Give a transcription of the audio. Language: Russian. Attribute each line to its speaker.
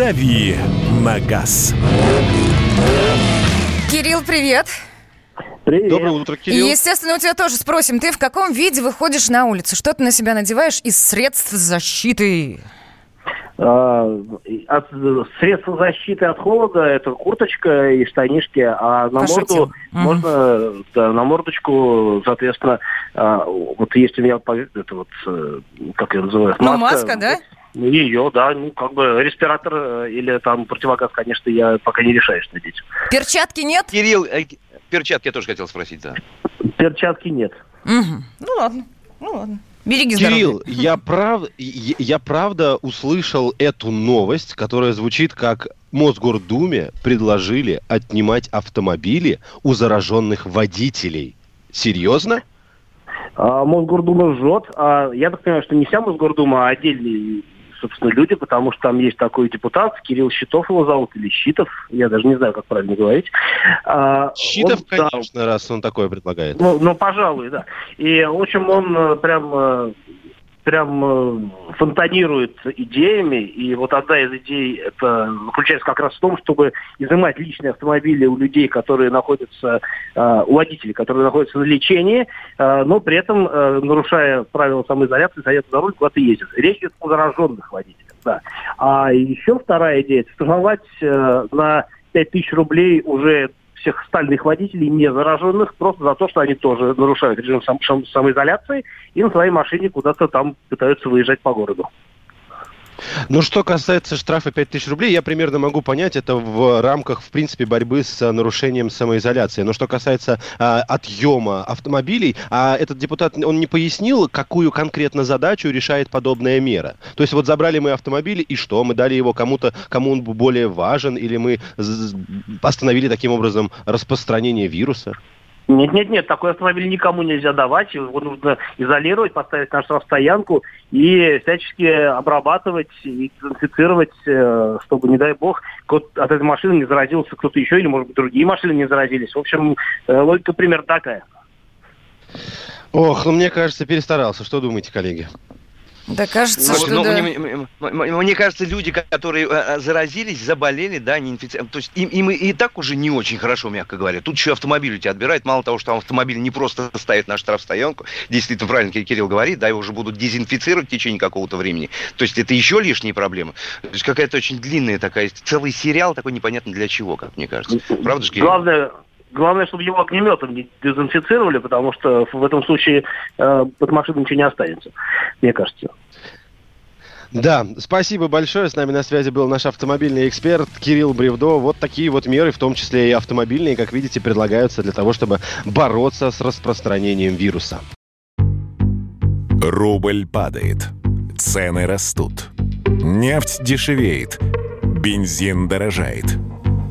Speaker 1: «Дави на газ».
Speaker 2: Кирилл, привет.
Speaker 3: Привет.
Speaker 4: Доброе утро,
Speaker 2: И,
Speaker 4: Кирилл.
Speaker 2: естественно, у тебя тоже спросим, ты в каком виде выходишь на улицу? Что ты на себя надеваешь из средств защиты?
Speaker 3: А, от средства защиты от холода это курточка и штанишки, а на
Speaker 2: Пошутил.
Speaker 3: морду
Speaker 2: Мгм.
Speaker 3: можно, да, на мордочку, соответственно, а, вот есть у меня это вот, э, как ее называют,
Speaker 2: Ну, маска, да?
Speaker 3: Ее, да, ну, как бы респиратор э, или там противогаз, конечно, я пока не решаюсь надеть.
Speaker 2: Перчатки нет?
Speaker 4: Кирилл, э, перчатки я тоже хотел спросить, да.
Speaker 3: Перчатки нет.
Speaker 2: Мгм. Ну ладно, ну ладно. Береги здоровье.
Speaker 4: Кирилл, я, прав... я я правда услышал эту новость, которая звучит как Мосгордуме предложили отнимать автомобили у зараженных водителей. Серьезно?
Speaker 3: А Мосгордума жжет. А я так понимаю, что не вся Мосгордума, а отдельные, собственно, люди, потому что там есть такой депутат, Кирилл Щитов его зовут, или Щитов, я даже не знаю, как правильно говорить. А,
Speaker 4: Щитов,
Speaker 3: он, да,
Speaker 4: конечно, раз он такое предлагает.
Speaker 3: ну, ну, пожалуй, да. И, в общем, он э, прям, э, прям э, фонтанирует идеями. И вот одна из идей это заключается как раз в том, чтобы изымать личные автомобили у людей, которые находятся, э, у водителей, которые находятся на лечении, э, но при этом, нарушая правила самоизоляции, садятся за руль, куда-то ездят. Речь идет о зараженных водителях, да. А еще вторая идея, это на 5000 рублей уже всех стальных водителей, не зараженных, просто за то, что они тоже нарушают режим сам- самоизоляции и на своей машине куда-то там пытаются выезжать по городу.
Speaker 4: Ну, что касается штрафа 5000 рублей, я примерно могу понять, это в рамках, в принципе, борьбы с нарушением самоизоляции. Но что касается а, отъема автомобилей, а этот депутат, он не пояснил, какую конкретно задачу решает подобная мера. То есть вот забрали мы автомобили, и что? Мы дали его кому-то, кому он более важен, или мы остановили таким образом распространение вируса?
Speaker 3: Нет, нет, нет, такой автомобиль никому нельзя давать, его нужно изолировать, поставить на штрафстоянку и всячески обрабатывать и дезинфицировать, э, чтобы, не дай бог, от этой машины не заразился кто-то еще, или, может быть, другие машины не заразились. В общем, э, логика примерно такая.
Speaker 4: Ох, ну мне кажется, перестарался. Что думаете, коллеги?
Speaker 2: Да кажется,
Speaker 5: Ну,
Speaker 2: что
Speaker 5: ну,
Speaker 2: да.
Speaker 5: мне, мне- мне- мне кажется, люди, которые э, э, заразились, заболели, да, не инфицированы, то есть им, им и- так уже не очень хорошо, мягко говоря. Тут еще автомобиль у тебя отбирают. Мало того, что там автомобиль не просто ставит на штрафстоянку, действительно правильно Ки- Кирилл говорит, да, его уже будут дезинфицировать в течение какого-то времени. То есть это еще лишние проблемы. То есть какая-то очень длинная такая, целый сериал такой непонятно для чего, как мне кажется. Правда же, Кирилл?
Speaker 3: Главное, главное, чтобы его огнеметом не дезинфицировали, потому что в этом случае э, под машиной ничего не останется, мне кажется.
Speaker 4: Да, спасибо большое. С нами на связи был наш автомобильный эксперт Кирилл Бревдо. Вот такие вот меры, в том числе и автомобильные, как видите, предлагаются для того, чтобы бороться с распространением вируса.
Speaker 1: Рубль падает. Цены растут. Нефть дешевеет. Бензин дорожает.